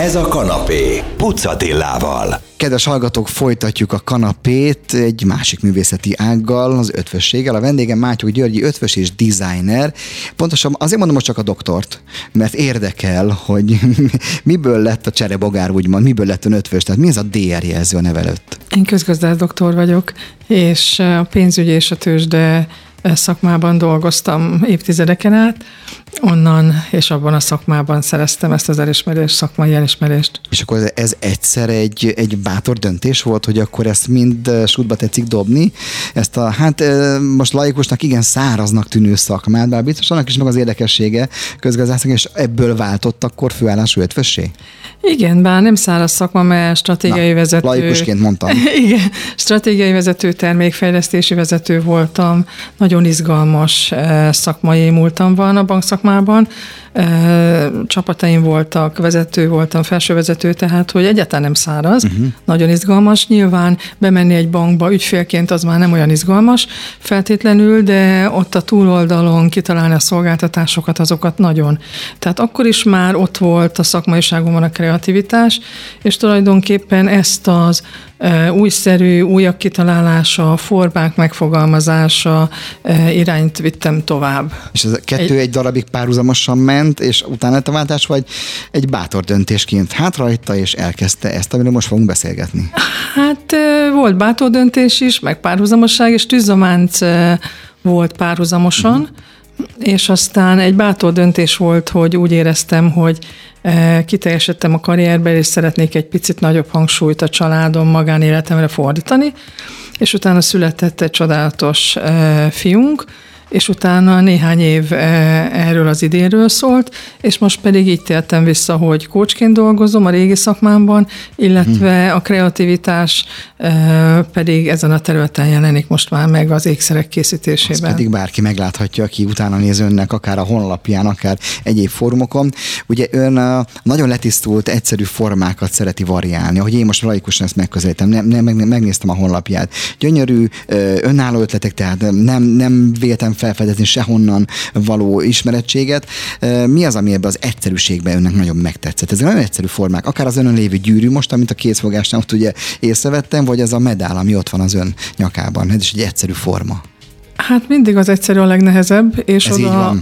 Ez a kanapé Pucatillával. Kedves hallgatók, folytatjuk a kanapét egy másik művészeti ággal, az ötvösséggel. A vendégem Mátyok Györgyi ötvös és designer. Pontosan azért mondom most csak a doktort, mert érdekel, hogy miből lett a cserebogár, úgymond, miből lett ön ötvös, tehát mi ez a DR jelző a neve előtt? Én közgazdász doktor vagyok, és a pénzügy és a tőzsde szakmában dolgoztam évtizedeken át, onnan és abban a szakmában szereztem ezt az elismerést, szakmai elismerést. És akkor ez egyszer egy, egy bátor döntés volt, hogy akkor ezt mind sútba tetszik dobni, ezt a, hát most laikusnak igen száraznak tűnő szakmát, bár biztos annak is meg az érdekessége közgazdásznak, és ebből váltott akkor főállású ötvössé? Igen, bár nem száraz szakma, mert stratégiai Na, vezető. Laikusként mondtam. Igen, stratégiai vezető, termékfejlesztési vezető voltam, nagyon izgalmas szakmai múltam van a bankszakmában. Csapataim voltak, vezető voltam, felsővezető, tehát hogy egyáltalán nem száraz, uh-huh. nagyon izgalmas. Nyilván bemenni egy bankba ügyfélként az már nem olyan izgalmas feltétlenül, de ott a túloldalon kitalálni a szolgáltatásokat, azokat nagyon. Tehát akkor is már ott volt a szakmaiságomban a kreativitás, és tulajdonképpen ezt az újszerű, újak kitalálása, formák megfogalmazása irányt vittem tovább. És ez a kettő egy, egy darabig párhuzamosan ment, és utána a váltás, vagy egy bátor döntésként? Hát rajta, és elkezdte ezt, amiről most fogunk beszélgetni? Hát volt bátor döntés is, meg párhuzamosság, és tűzománc volt párhuzamosan, uh-huh és aztán egy bátor döntés volt, hogy úgy éreztem, hogy kiteljesedtem a karrierben, és szeretnék egy picit nagyobb hangsúlyt a családom magánéletemre fordítani, és utána született egy csodálatos fiunk, és utána néhány év eh, erről az idénről szólt, és most pedig így tértem vissza, hogy kócsként dolgozom a régi szakmámban, illetve hmm. a kreativitás eh, pedig ezen a területen jelenik most már meg az ékszerek készítésében. Azt pedig bárki megláthatja, aki utána néz önnek, akár a honlapján, akár egyéb fórumokon. Ugye ön a nagyon letisztult, egyszerű formákat szereti variálni, ahogy én most laikusan ezt megközelítem, nem, nem, megnéztem a honlapját. Gyönyörű, önálló ötletek, tehát nem, nem véltem felfedezni sehonnan való ismerettséget. Mi az, ami ebbe az egyszerűségben önnek nagyon megtetszett? Ezek nagyon egyszerű formák, akár az önön lévő gyűrű most, amit a kézfogásnál ott ugye észrevettem, vagy ez a medál, ami ott van az ön nyakában. Ez is egy egyszerű forma. Hát mindig az egyszerű a legnehezebb, és ez oda, a,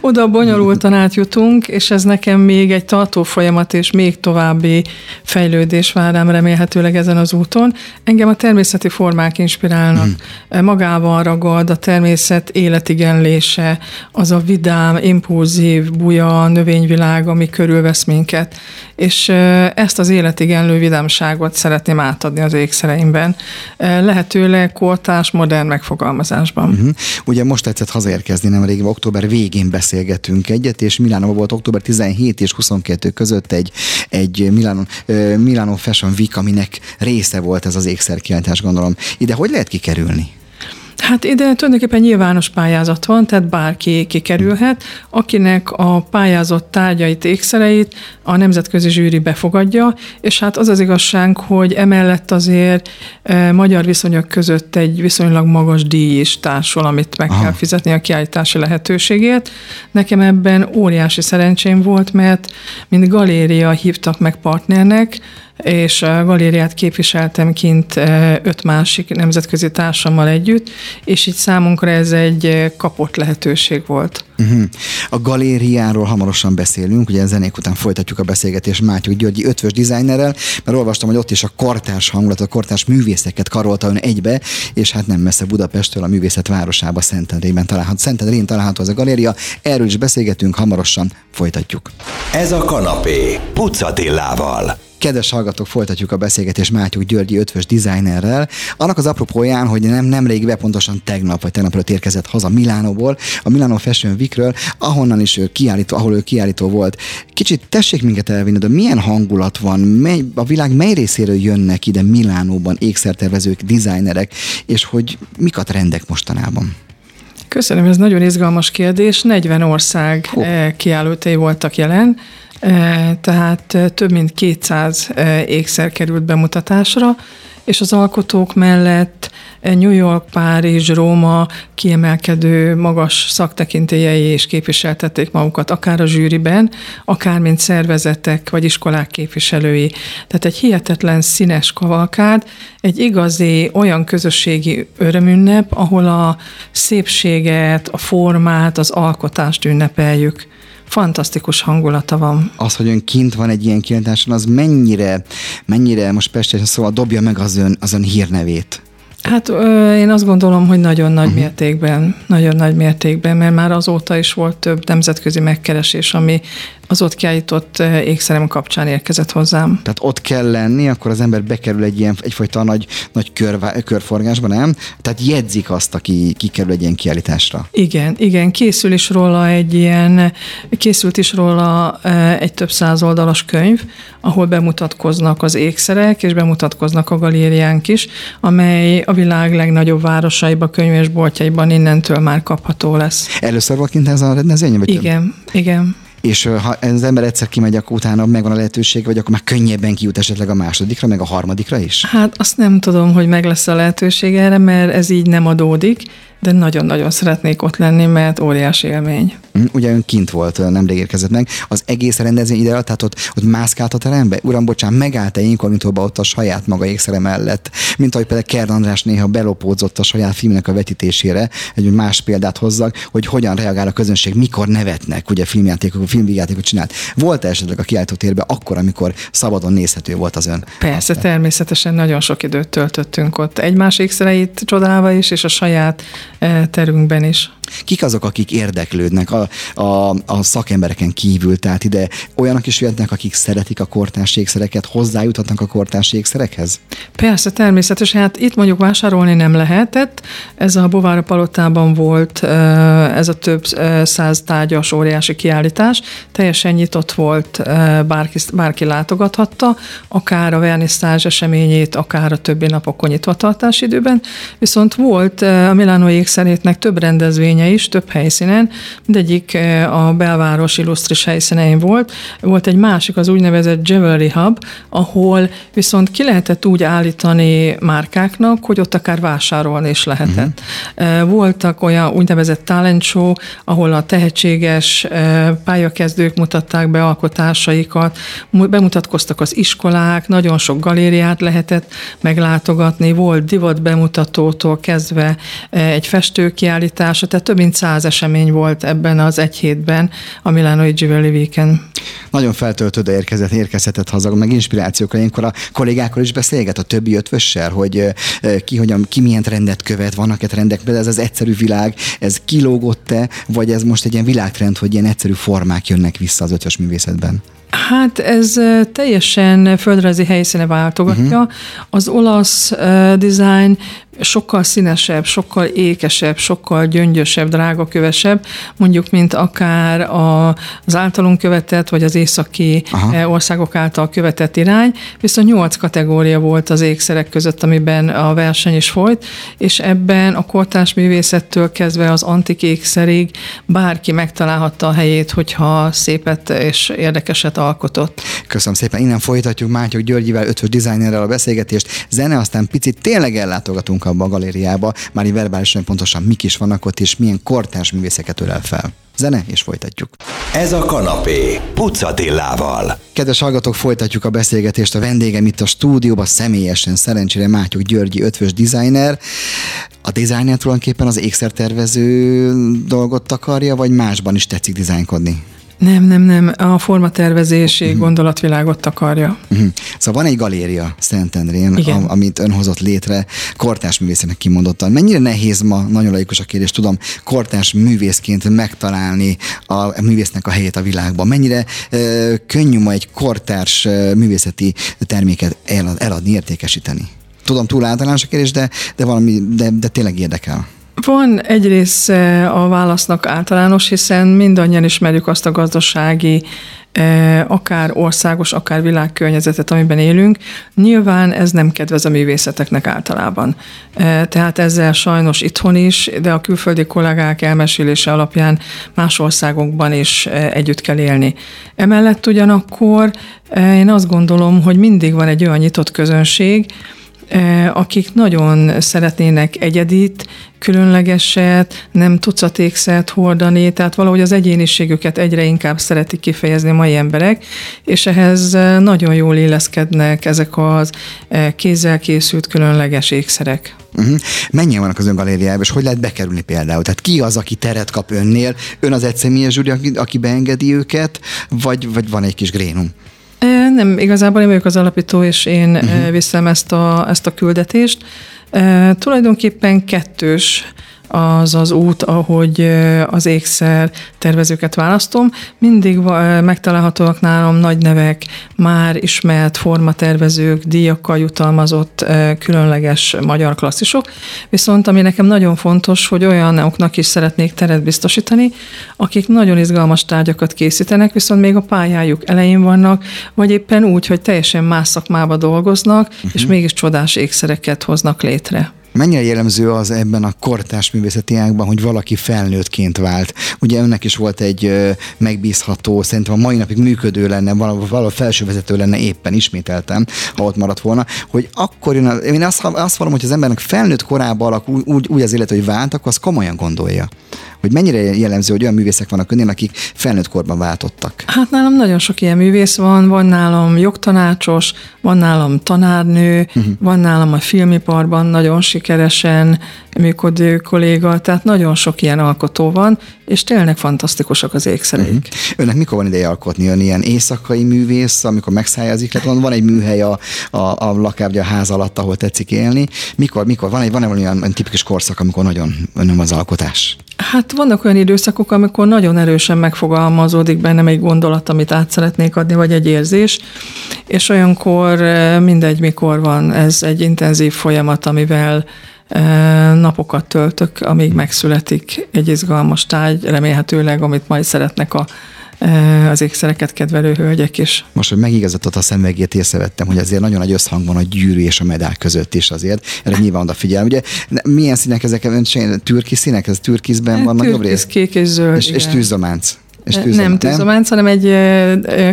oda bonyolultan átjutunk, és ez nekem még egy tartó folyamat, és még további fejlődés vár rám remélhetőleg ezen az úton. Engem a természeti formák inspirálnak. Hmm. Magával ragad a természet életigenlése, az a vidám, impulzív, buja növényvilág, ami körülvesz minket. És ezt az életigenlő vidámságot szeretném átadni az ékszereimben. Lehetőleg kortás, modern megfogalmazásban. Hmm. Uh-huh. Ugye most tetszett hazaérkezni nemrég, október végén beszélgetünk egyet, és Milánóban volt október 17 és 22 között egy, egy Milano, Milano Fashion Week, aminek része volt ez az ékszerkiállítás, gondolom. Ide hogy lehet kikerülni? Hát ide tulajdonképpen nyilvános pályázat van, tehát bárki kikerülhet, akinek a pályázott tárgyait, ékszereit a nemzetközi zsűri befogadja, és hát az az igazság, hogy emellett azért e, magyar viszonyok között egy viszonylag magas díj is társul, amit meg Aha. kell fizetni a kiállítási lehetőségét. Nekem ebben óriási szerencsém volt, mert mint galéria hívtak meg partnernek, és a galériát képviseltem kint öt másik nemzetközi társammal együtt, és így számunkra ez egy kapott lehetőség volt. Uh-huh. A galériáról hamarosan beszélünk, ugye a zenék után folytatjuk a beszélgetést Mátyuk Györgyi ötvös dizájnerrel, mert olvastam, hogy ott is a kortárs hangulat, a kortárs művészeket karolta ön egybe, és hát nem messze Budapesttől, a művészet városába Szentendrében található. Szentendrén található az a galéria, erről is beszélgetünk, hamarosan folytatjuk. Ez a kanapé, Pucatillával. Kedves hallgatók, folytatjuk a beszélgetést Mátyuk Györgyi ötvös designerrel. Annak az apropóján, hogy nem, nem rég pontosan tegnap vagy tegnap előtt érkezett haza Milánóból, a Milano Fashion Weekről, ahonnan is ő kiállító, ahol ő kiállító volt. Kicsit tessék minket elvinni, de milyen hangulat van, mely, a világ mely részéről jönnek ide Milánóban ékszertervezők, designerek, és hogy mik a trendek mostanában? Köszönöm, ez nagyon izgalmas kérdés. 40 ország Hó. Eh, kiállítói voltak jelen, tehát több mint 200 ékszer került bemutatásra, és az alkotók mellett New York, Párizs, Róma kiemelkedő magas szaktekintélyei és képviseltették magukat, akár a zsűriben, akár mint szervezetek vagy iskolák képviselői. Tehát egy hihetetlen színes kavalkád, egy igazi olyan közösségi örömünnep, ahol a szépséget, a formát, az alkotást ünnepeljük fantasztikus hangulata van. Az, hogy ön kint van egy ilyen kiállításon, az mennyire, mennyire most Pestesen szóval dobja meg az ön, az ön hírnevét? Hát ö, én azt gondolom, hogy nagyon nagy uh-huh. mértékben, nagyon nagy mértékben, mert már azóta is volt több nemzetközi megkeresés, ami az ott kiállított ékszerem kapcsán érkezett hozzám. Tehát ott kell lenni, akkor az ember bekerül egy ilyen egyfajta nagy, nagy kör, körforgásba, nem? Tehát jegyzik azt, aki kikerül egy ilyen kiállításra. Igen, igen, készül is róla egy ilyen, készült is róla egy több száz oldalas könyv, ahol bemutatkoznak az ékszerek, és bemutatkoznak a galériánk is, amely a világ legnagyobb városaiba, könyvesboltjaiban innentől már kapható lesz. Először volt kint ez a rendezvény? Vagy igen, több? igen és ha az ember egyszer kimegy, akkor utána megvan a lehetőség, vagy akkor már könnyebben kijut esetleg a másodikra, meg a harmadikra is? Hát azt nem tudom, hogy meg lesz a lehetőség erre, mert ez így nem adódik, de nagyon-nagyon szeretnék ott lenni, mert óriási élmény. Hm, ugye ön kint volt, nemrég érkezett meg. Az egész rendezvény ide tehát ott, ott mászkált a terembe? Uram, bocsán, megállt-e inkognitóba ott a saját maga ékszere mellett? Mint ahogy például Kern András néha belopódzott a saját filmnek a vetítésére, egy más példát hozzak, hogy hogyan reagál a közönség, mikor nevetnek, ugye filmjátékok, filmvigyátékot csinált. Volt -e esetleg a kiáltótérben akkor, amikor szabadon nézhető volt az ön? Persze, aztán? természetesen nagyon sok időt töltöttünk ott. Egymás ékszereit csodálva is, és a saját terünkben is. Kik azok, akik érdeklődnek a, a, a szakembereken kívül? Tehát ide olyanok is jöhetnek, akik szeretik a kortárs ékszereket, hozzájuthatnak a kortárs ékszerekhez? Persze, természetesen. Hát itt mondjuk vásárolni nem lehetett. Ez a Bovára Palotában volt ez a több száz tárgyas óriási kiállítás. Teljesen nyitott volt, bárki, bárki látogathatta, akár a vernisztázs eseményét, akár a többi napokon nyitva tartási időben. Viszont volt a Milánó ékszerétnek több rendezvénye, is több helyszínen, mindegyik eh, a belváros illusztris helyszínein volt. Volt egy másik, az úgynevezett Jewelry Hub, ahol viszont ki lehetett úgy állítani márkáknak, hogy ott akár vásárolni is lehetett. Uh-huh. Voltak olyan úgynevezett talent show, ahol a tehetséges eh, pályakezdők mutatták be alkotásaikat, bemutatkoztak az iskolák, nagyon sok galériát lehetett meglátogatni, volt divat bemutatótól kezdve egy festőkiállítása, tehát több mint száz esemény volt ebben az egy hétben a Milánoi Jewelry Weekend. Nagyon feltöltődő érkezett, érkezhetett haza, meg inspirációkra. Ilyenkor a kollégákkal is beszélget a többi ötvössel, hogy ki, hogyan, ki milyen trendet követ, vannak-e trendek, például ez az egyszerű világ, ez kilógott-e, vagy ez most egy ilyen világtrend, hogy ilyen egyszerű formák jönnek vissza az ötvös művészetben? Hát ez teljesen földrajzi helyszíne váltogatja. Uh-huh. Az olasz uh, design sokkal színesebb, sokkal ékesebb, sokkal gyöngyösebb, drágakövesebb, mondjuk, mint akár a, az általunk követett, vagy az északi Aha. országok által követett irány. Viszont nyolc kategória volt az ékszerek között, amiben a verseny is folyt, és ebben a kortás művészettől kezdve az antik ékszerig bárki megtalálhatta a helyét, hogyha szépet és érdekeset alkotott. Köszönöm szépen. Innen folytatjuk Mátyok Györgyivel, ötös dizájnerrel a beszélgetést. Zene, aztán picit tényleg ellátogatunk abba a galériába, már így verbálisan pontosan mik is vannak ott, és milyen kortárs művészeket ölel fel. Zene, és folytatjuk. Ez a kanapé, Pucatillával. Kedves hallgatók, folytatjuk a beszélgetést. A vendégem itt a stúdióban személyesen, szerencsére Mátyok Györgyi, ötvös designer. A designer tulajdonképpen az ékszertervező dolgot takarja, vagy másban is tetszik dizájnkodni? Nem, nem, nem. A formatervezési uh-huh. gondolatvilágot akarja. Uh-huh. Szóval van egy galéria Szentendrén, a, amit ön hozott létre, kortás művészének kimondottan. Mennyire nehéz ma, nagyon laikus a kérdés, tudom, kortás művészként megtalálni a művésznek a helyét a világban? Mennyire uh, könnyű ma egy kortárs uh, művészeti terméket elad, eladni, értékesíteni? Tudom, túl általános a kérdés, de, de valami, de, de tényleg érdekel. Van egy része a válasznak általános, hiszen mindannyian ismerjük azt a gazdasági akár országos, akár világkörnyezetet, amiben élünk, nyilván ez nem kedvez a művészeteknek általában. Tehát ezzel sajnos itthon is, de a külföldi kollégák elmesélése alapján más országokban is együtt kell élni. Emellett ugyanakkor én azt gondolom, hogy mindig van egy olyan nyitott közönség, akik nagyon szeretnének egyedit, különlegeset, nem tucatékszert hordani, tehát valahogy az egyéniségüket egyre inkább szeretik kifejezni a mai emberek, és ehhez nagyon jól illeszkednek ezek az kézzel készült különleges ékszerek. Uh-huh. Mennyien vannak az öngalériájában, és hogy lehet bekerülni például? Tehát ki az, aki teret kap önnél? Ön az egy személyes zsúri, aki, aki beengedi őket, vagy, vagy van egy kis grénum? Nem, igazából én vagyok az alapító, és én uh-huh. viszem ezt a, ezt a küldetést. Tulajdonképpen kettős az az út, ahogy az ékszer tervezőket választom. Mindig megtalálhatóak nálam nagy nevek, már ismert formatervezők, díjakkal jutalmazott különleges magyar klasszisok, viszont ami nekem nagyon fontos, hogy olyanoknak is szeretnék teret biztosítani, akik nagyon izgalmas tárgyakat készítenek, viszont még a pályájuk elején vannak, vagy éppen úgy, hogy teljesen más szakmába dolgoznak, uh-huh. és mégis csodás ékszereket hoznak létre. Mennyire jellemző az ebben a kortás művészeti ágban, hogy valaki felnőttként vált? Ugye önnek is volt egy megbízható, szerintem a mai napig működő lenne, valahol felsővezető lenne éppen, ismételtem, ha ott maradt volna, hogy akkor én, én azt, azt mondom, hogy az embernek felnőtt korában alakul úgy, úgy az élet, hogy vált, akkor azt komolyan gondolja hogy mennyire jellemző, hogy olyan művészek vannak önnél, akik felnőtt korban váltottak? Hát nálam nagyon sok ilyen művész van, van nálam jogtanácsos, van nálam tanárnő, uh-huh. van nálam a filmiparban nagyon sikeresen működő kolléga, tehát nagyon sok ilyen alkotó van, és tényleg fantasztikusak az ékszereik. Uh-huh. Önnek mikor van ideje alkotni? Ön ilyen éjszakai művész, amikor megszálljázik, van, van egy műhely a, a, a lakár, a ház alatt, ahol tetszik élni. Mikor, mikor? Van egy van olyan tipikus korszak, amikor nagyon önöm az alkotás? Hát vannak olyan időszakok, amikor nagyon erősen megfogalmazódik bennem egy gondolat, amit át szeretnék adni, vagy egy érzés, és olyankor eh, mindegy, mikor van, ez egy intenzív folyamat, amivel eh, napokat töltök, amíg megszületik egy izgalmas táj, remélhetőleg, amit majd szeretnek a az ékszereket kedvelő hölgyek is. Most, hogy megigazatott a szemvegét, észrevettem, hogy azért nagyon nagy összhang van a gyűrű és a medál között is azért. Erre nyilván odafigyel. Ugye milyen színek ezek? Türki színek? Ez türkizben van nagyobb rész? kék és zöld. És, és tűzománc. És tűzom, nem tűzománc, hanem egy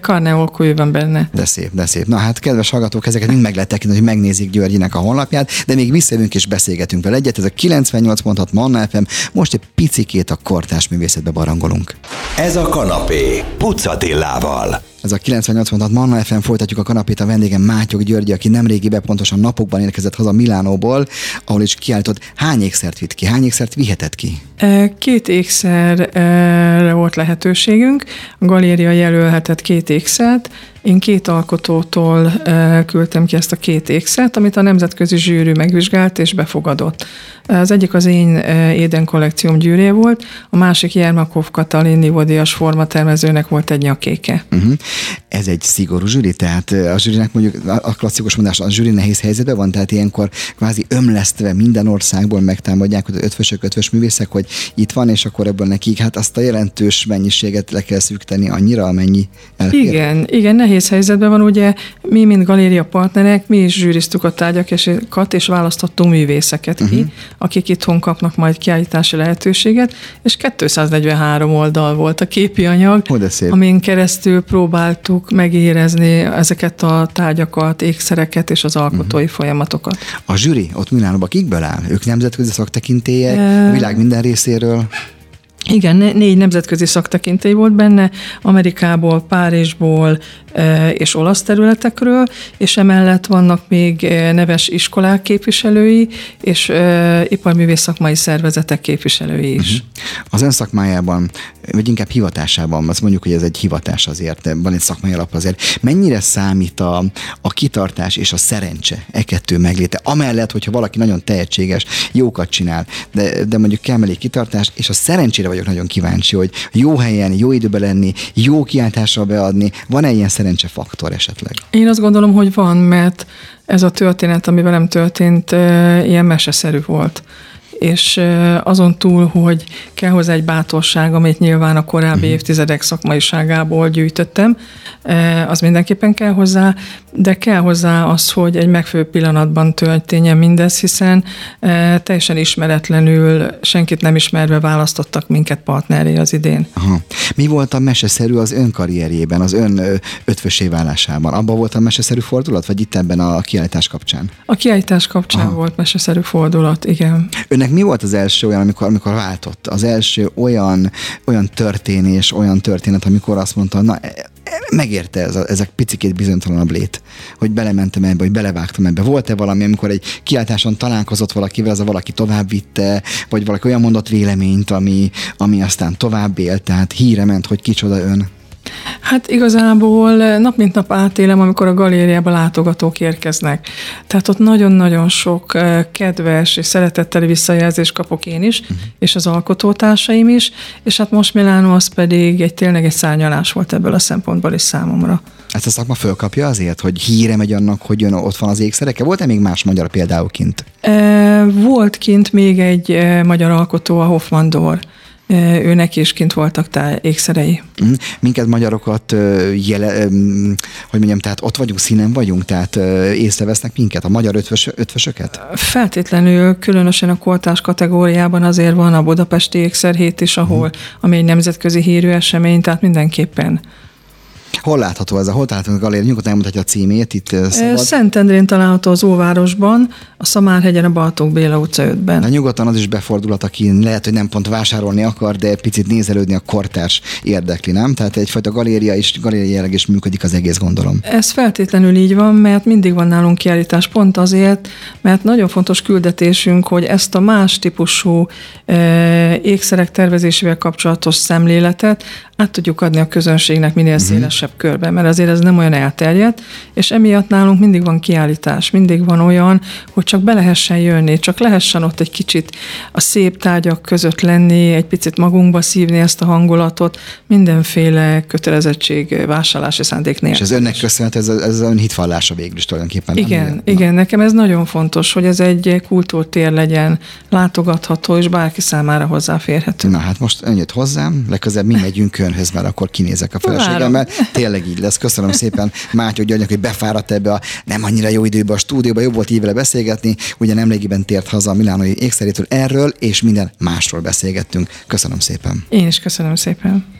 karneolkúj van benne. De szép, de szép. Na hát, kedves hallgatók, ezeket mind meg lehet tekinteni, hogy megnézik Györgyinek a honlapját, de még visszajövünk és beszélgetünk vele egyet. Ez a 98.6 Manna FM, most egy picikét a kortás művészetbe barangolunk. Ez a kanapé, Pucatillával. Ez a 98 Manna FM folytatjuk a kanapét a vendégem Mátyok György, aki nemrégiben pontosan napokban érkezett haza Milánóból, ahol is kiállított. Hány ékszert vitt ki? Hány ékszert vihetett ki? Két ékszerre volt lehetőségünk. A galéria jelölhetett két ékszert, én két alkotótól küldtem ki ezt a két ékszert, amit a nemzetközi zsűri megvizsgált és befogadott. Az egyik az én Éden kollekcióm gyűré volt, a másik Jermakov Katalin nivodias formatervezőnek volt egy nyakéke. Uh-huh. Ez egy szigorú zsűri, tehát a zsűrinek mondjuk a klasszikus mondás, a zsűri nehéz helyzetben van, tehát ilyenkor kvázi ömlesztve minden országból megtámadják hogy ötvösök, ötvös művészek, hogy itt van, és akkor ebből nekik hát azt a jelentős mennyiséget le kell szűkíteni annyira, amennyi elfér. Igen, igen, nehéz nehéz helyzetben van, ugye mi, mint galéria partnerek, mi is zsűriztük a tárgyakat, és választottunk művészeket uh-huh. ki, mhm. Akik itthon kapnak majd kiállítási lehetőséget, és 243 oldal volt a képi anyag, amin keresztül próbáltuk megérezni ezeket a tárgyakat, ékszereket és az alkotói uh-huh. folyamatokat. A zsűri ott Milánóban kikből áll? Ők nemzetközi szaktekintélyek, e... világ minden részéről? Igen, négy nemzetközi szaktekintély volt benne, Amerikából, Párizsból és olasz területekről, és emellett vannak még neves iskolák képviselői, és iparművész szakmai szervezetek képviselői is. Uh-huh. Az ön szakmájában, vagy inkább hivatásában, azt mondjuk, hogy ez egy hivatás azért, van egy szakmai alap azért. Mennyire számít a, a kitartás és a szerencse e kettő megléte? Amellett, hogyha valaki nagyon tehetséges, jókat csinál, de, de mondjuk kell kitartás, és a szerencsére vagyok nagyon kíváncsi, hogy jó helyen, jó időben lenni, jó kiáltással beadni. Van-e ilyen szerencsefaktor esetleg? Én azt gondolom, hogy van, mert ez a történet, ami velem történt, ilyen meseszerű volt és azon túl, hogy kell hozzá egy bátorság, amit nyilván a korábbi uh-huh. évtizedek szakmaiságából gyűjtöttem, az mindenképpen kell hozzá, de kell hozzá az, hogy egy megfelelő pillanatban történjen mindez, hiszen teljesen ismeretlenül, senkit nem ismerve választottak minket partneré az idén. Aha. Mi volt a meseszerű az ön karrierjében, az ön ötvösé válásában? Abban volt a meseszerű fordulat, vagy itt ebben a kiállítás kapcsán? A kiállítás kapcsán Aha. volt meseszerű fordulat, igen. Önnek mi volt az első olyan, amikor, amikor váltott? Az első olyan, olyan történés, olyan történet, amikor azt mondta, na megérte ez a, ezek picikét bizonytalanabb lét, hogy belementem ebbe, hogy belevágtam ebbe. Volt-e valami, amikor egy kiáltáson találkozott valakivel, az a valaki tovább vitte, vagy valaki olyan mondott véleményt, ami, ami aztán tovább élt, tehát híre ment, hogy kicsoda ön? Hát igazából nap mint nap átélem, amikor a galériába látogatók érkeznek. Tehát ott nagyon-nagyon sok eh, kedves és szeretetteli visszajelzést kapok én is, uh-huh. és az alkotótársaim is, és hát most Milánó az pedig egy tényleg egy szárnyalás volt ebből a szempontból is számomra. Ezt a szakma fölkapja azért, hogy híre megy annak, hogy jön, ott van az ékszereke? Volt-e még más magyar például kint? E, volt kint még egy magyar alkotó, a Hoffman Dor őnek is kint voltak tá ékszerei. Mhm. Minket magyarokat, jele, hogy mondjam, tehát ott vagyunk, színen vagyunk, tehát észrevesznek minket, a magyar ötvös, ötvösöket? Feltétlenül, különösen a kortás kategóriában azért van a Budapesti Ékszerhét is, ahol, hmm. ami egy nemzetközi hírű esemény, tehát mindenképpen Hol látható ez a, hol találhatunk a galéria? Nyugodtan elmondhatja a címét itt szabad. Szentendrén található az Óvárosban, a Szamárhegyen, a Baltók Béla utca 5-ben. Na nyugodtan az is befordulhat, aki lehet, hogy nem pont vásárolni akar, de picit nézelődni a kortárs érdekli, nem? Tehát egyfajta galéria is, galéria jelleg is működik az egész, gondolom. Ez feltétlenül így van, mert mindig van nálunk kiállítás, pont azért, mert nagyon fontos küldetésünk, hogy ezt a más típusú e, ékszerek tervezésével kapcsolatos szemléletet át tudjuk adni a közönségnek minél uh-huh. Szélesebb körben, mert azért ez nem olyan elterjedt, és emiatt nálunk mindig van kiállítás, mindig van olyan, hogy csak be lehessen jönni, csak lehessen ott egy kicsit a szép tárgyak között lenni, egy picit magunkba szívni ezt a hangulatot, mindenféle kötelezettség, vásárlási szándék nélkül. És ez önnek köszönhető, ez, ez ön hitvallása végül is tulajdonképpen. Igen, nem, igen, na. nekem ez nagyon fontos, hogy ez egy kultúrtér legyen, látogatható, és bárki számára hozzáférhető. Na hát most ön jött hozzám, legközelebb mi megyünk önhöz, mert akkor kinézek a feleségemmel. Tényleg így lesz. Köszönöm szépen Mátyó Györgynek, hogy befáradt ebbe a nem annyira jó időbe a stúdióba, jobb volt így vele beszélgetni. Ugye nemrégiben tért haza a Milánoi ékszerétől erről és minden másról beszélgettünk. Köszönöm szépen. Én is köszönöm szépen.